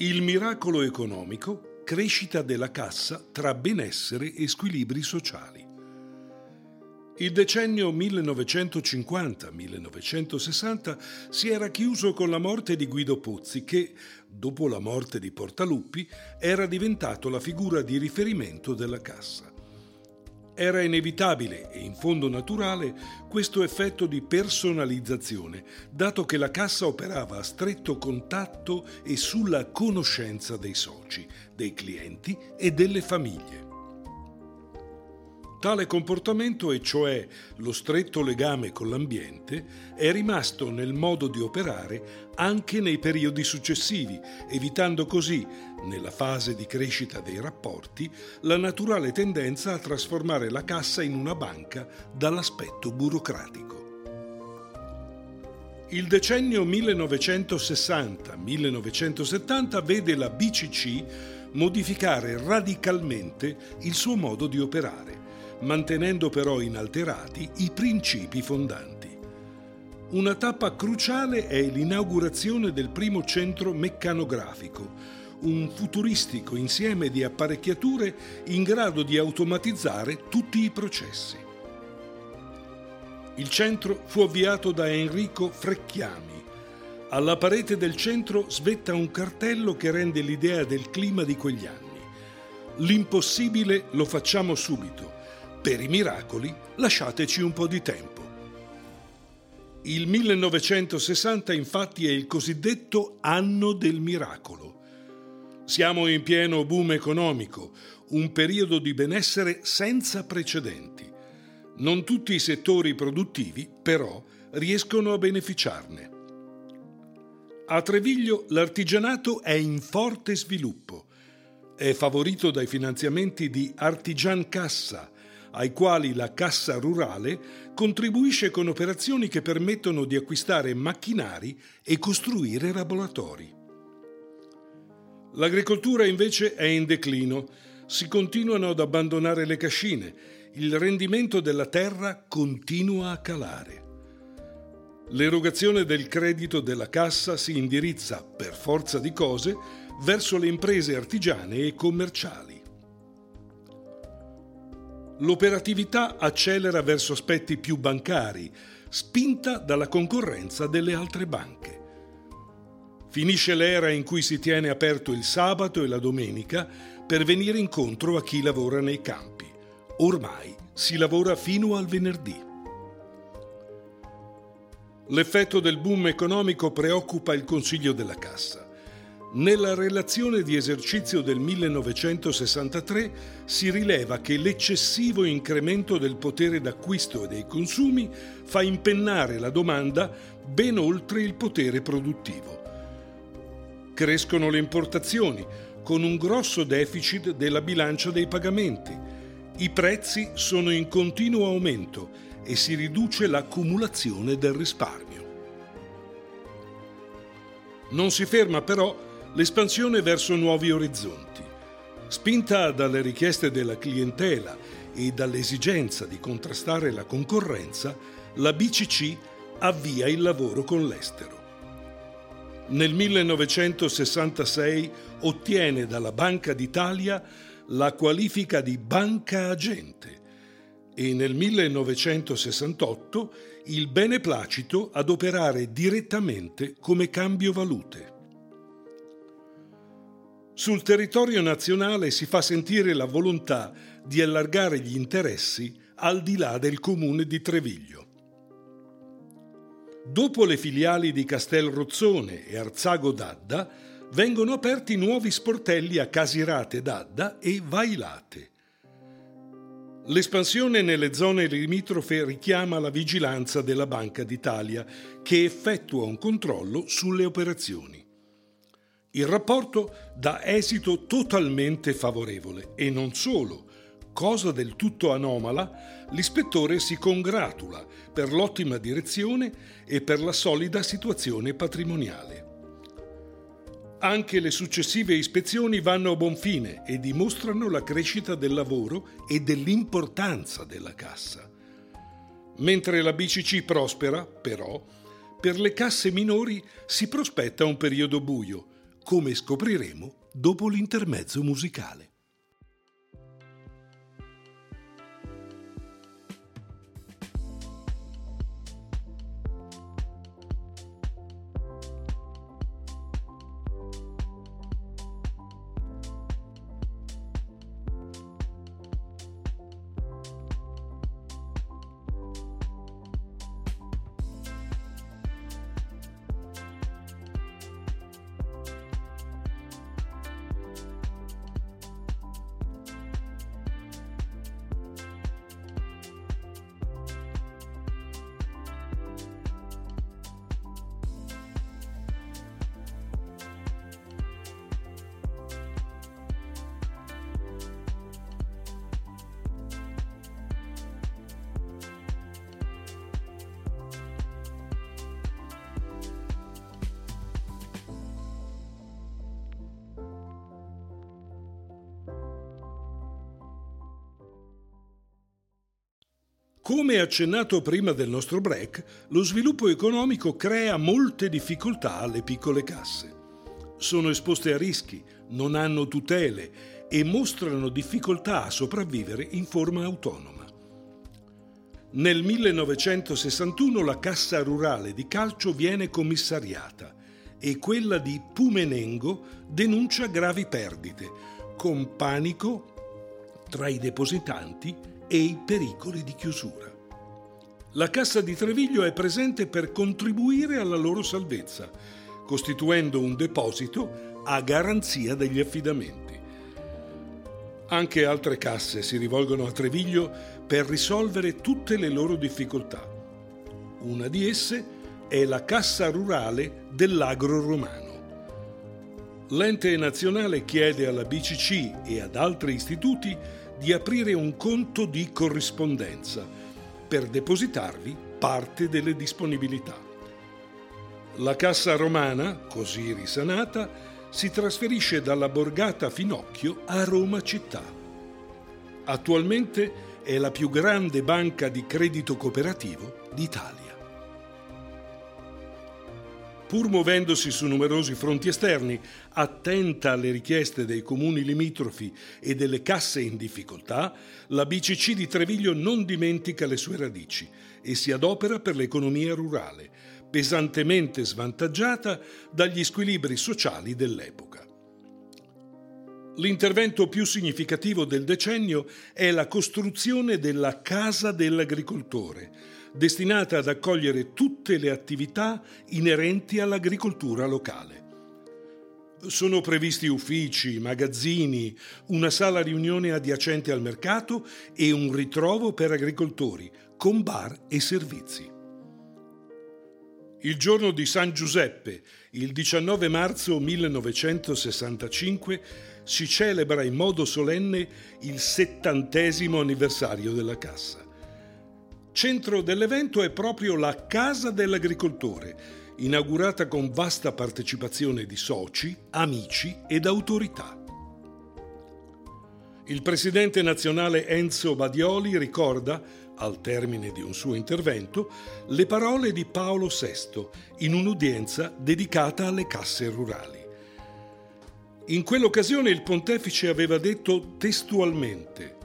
Il miracolo economico, crescita della cassa tra benessere e squilibri sociali. Il decennio 1950-1960 si era chiuso con la morte di Guido Pozzi che, dopo la morte di Portaluppi, era diventato la figura di riferimento della cassa. Era inevitabile e in fondo naturale questo effetto di personalizzazione, dato che la cassa operava a stretto contatto e sulla conoscenza dei soci, dei clienti e delle famiglie. Tale comportamento, e cioè lo stretto legame con l'ambiente, è rimasto nel modo di operare anche nei periodi successivi, evitando così, nella fase di crescita dei rapporti, la naturale tendenza a trasformare la cassa in una banca dall'aspetto burocratico. Il decennio 1960-1970 vede la BCC modificare radicalmente il suo modo di operare mantenendo però inalterati i principi fondanti. Una tappa cruciale è l'inaugurazione del primo centro meccanografico, un futuristico insieme di apparecchiature in grado di automatizzare tutti i processi. Il centro fu avviato da Enrico Frecchiami. Alla parete del centro svetta un cartello che rende l'idea del clima di quegli anni. L'impossibile lo facciamo subito per i miracoli lasciateci un po' di tempo. Il 1960 infatti è il cosiddetto anno del miracolo. Siamo in pieno boom economico, un periodo di benessere senza precedenti. Non tutti i settori produttivi, però, riescono a beneficiarne. A Treviglio l'artigianato è in forte sviluppo. È favorito dai finanziamenti di Artigian Cassa, ai quali la Cassa Rurale contribuisce con operazioni che permettono di acquistare macchinari e costruire laboratori. L'agricoltura invece è in declino, si continuano ad abbandonare le cascine, il rendimento della terra continua a calare. L'erogazione del credito della cassa si indirizza, per forza di cose, verso le imprese artigiane e commerciali. L'operatività accelera verso aspetti più bancari, spinta dalla concorrenza delle altre banche. Finisce l'era in cui si tiene aperto il sabato e la domenica per venire incontro a chi lavora nei campi. Ormai si lavora fino al venerdì. L'effetto del boom economico preoccupa il Consiglio della Cassa. Nella relazione di esercizio del 1963 si rileva che l'eccessivo incremento del potere d'acquisto e dei consumi fa impennare la domanda ben oltre il potere produttivo. Crescono le importazioni, con un grosso deficit della bilancia dei pagamenti. I prezzi sono in continuo aumento e si riduce l'accumulazione del risparmio. Non si ferma però l'espansione verso nuovi orizzonti. Spinta dalle richieste della clientela e dall'esigenza di contrastare la concorrenza, la BCC avvia il lavoro con l'estero. Nel 1966 ottiene dalla Banca d'Italia la qualifica di banca agente e nel 1968 il beneplacito ad operare direttamente come cambio valute. Sul territorio nazionale si fa sentire la volontà di allargare gli interessi al di là del comune di Treviglio. Dopo le filiali di Castel Rozzone e Arzago d'Adda, vengono aperti nuovi sportelli a Casirate d'Adda e Vailate. L'espansione nelle zone limitrofe richiama la vigilanza della Banca d'Italia, che effettua un controllo sulle operazioni. Il rapporto dà esito totalmente favorevole e non solo. Cosa del tutto anomala, l'ispettore si congratula per l'ottima direzione e per la solida situazione patrimoniale. Anche le successive ispezioni vanno a buon fine e dimostrano la crescita del lavoro e dell'importanza della cassa. Mentre la BCC prospera, però, per le casse minori si prospetta un periodo buio, come scopriremo dopo l'intermezzo musicale. Come accennato prima del nostro break, lo sviluppo economico crea molte difficoltà alle piccole casse. Sono esposte a rischi, non hanno tutele e mostrano difficoltà a sopravvivere in forma autonoma. Nel 1961 la Cassa Rurale di Calcio viene commissariata e quella di Pumenengo denuncia gravi perdite, con panico tra i depositanti e i pericoli di chiusura. La Cassa di Treviglio è presente per contribuire alla loro salvezza, costituendo un deposito a garanzia degli affidamenti. Anche altre casse si rivolgono a Treviglio per risolvere tutte le loro difficoltà. Una di esse è la Cassa Rurale dell'Agro Romano. L'ente nazionale chiede alla BCC e ad altri istituti di aprire un conto di corrispondenza per depositarvi parte delle disponibilità. La Cassa Romana, così risanata, si trasferisce dalla borgata Finocchio a Roma città. Attualmente è la più grande banca di credito cooperativo d'Italia pur muovendosi su numerosi fronti esterni, attenta alle richieste dei comuni limitrofi e delle casse in difficoltà, la BCC di Treviglio non dimentica le sue radici e si adopera per l'economia rurale, pesantemente svantaggiata dagli squilibri sociali dell'epoca. L'intervento più significativo del decennio è la costruzione della Casa dell'Agricoltore, destinata ad accogliere tutte le attività inerenti all'agricoltura locale. Sono previsti uffici, magazzini, una sala riunione adiacente al mercato e un ritrovo per agricoltori, con bar e servizi. Il giorno di San Giuseppe, il 19 marzo 1965, si celebra in modo solenne il settantesimo anniversario della Cassa. Centro dell'evento è proprio la Casa dell'Agricoltore, inaugurata con vasta partecipazione di soci, amici ed autorità. Il presidente nazionale Enzo Badioli ricorda, al termine di un suo intervento, le parole di Paolo VI in un'udienza dedicata alle casse rurali. In quell'occasione il pontefice aveva detto testualmente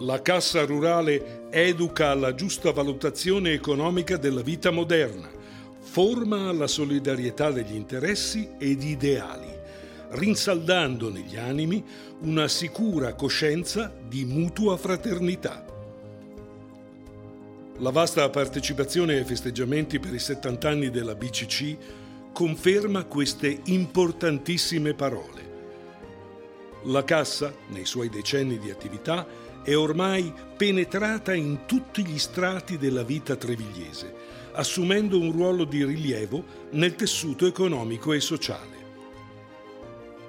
la Cassa Rurale educa alla giusta valutazione economica della vita moderna, forma alla solidarietà degli interessi ed ideali, rinsaldando negli animi una sicura coscienza di mutua fraternità. La vasta partecipazione ai festeggiamenti per i 70 anni della BCC conferma queste importantissime parole. La Cassa, nei suoi decenni di attività, è ormai penetrata in tutti gli strati della vita trevigliese, assumendo un ruolo di rilievo nel tessuto economico e sociale.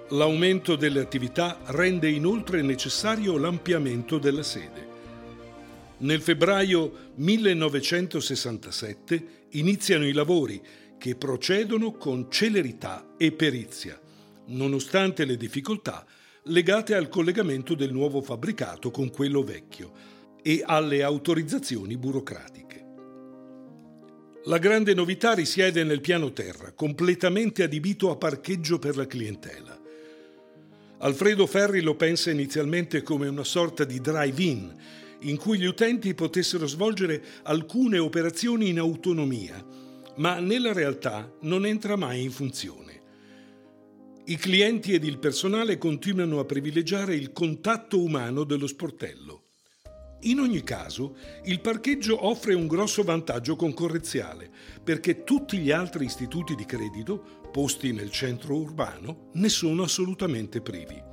L'aumento delle attività rende inoltre necessario l'ampliamento della sede. Nel febbraio 1967 iniziano i lavori che procedono con celerità e perizia, nonostante le difficoltà legate al collegamento del nuovo fabbricato con quello vecchio e alle autorizzazioni burocratiche. La grande novità risiede nel piano terra, completamente adibito a parcheggio per la clientela. Alfredo Ferri lo pensa inizialmente come una sorta di drive-in, in cui gli utenti potessero svolgere alcune operazioni in autonomia, ma nella realtà non entra mai in funzione. I clienti ed il personale continuano a privilegiare il contatto umano dello sportello. In ogni caso, il parcheggio offre un grosso vantaggio concorrenziale, perché tutti gli altri istituti di credito, posti nel centro urbano, ne sono assolutamente privi.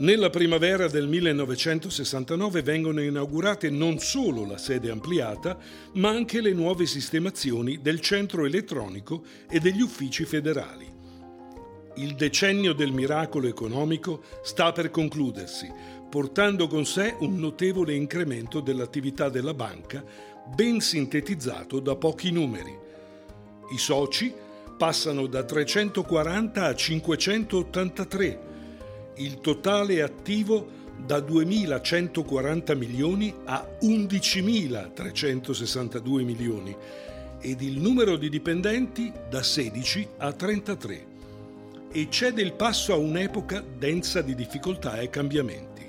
Nella primavera del 1969 vengono inaugurate non solo la sede ampliata, ma anche le nuove sistemazioni del centro elettronico e degli uffici federali. Il decennio del miracolo economico sta per concludersi, portando con sé un notevole incremento dell'attività della banca, ben sintetizzato da pochi numeri. I soci passano da 340 a 583, il totale attivo da 2.140 milioni a 11.362 milioni ed il numero di dipendenti da 16 a 33 e cede il passo a un'epoca densa di difficoltà e cambiamenti.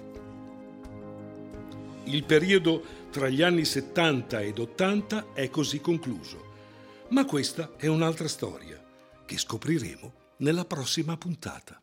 Il periodo tra gli anni 70 ed 80 è così concluso, ma questa è un'altra storia che scopriremo nella prossima puntata.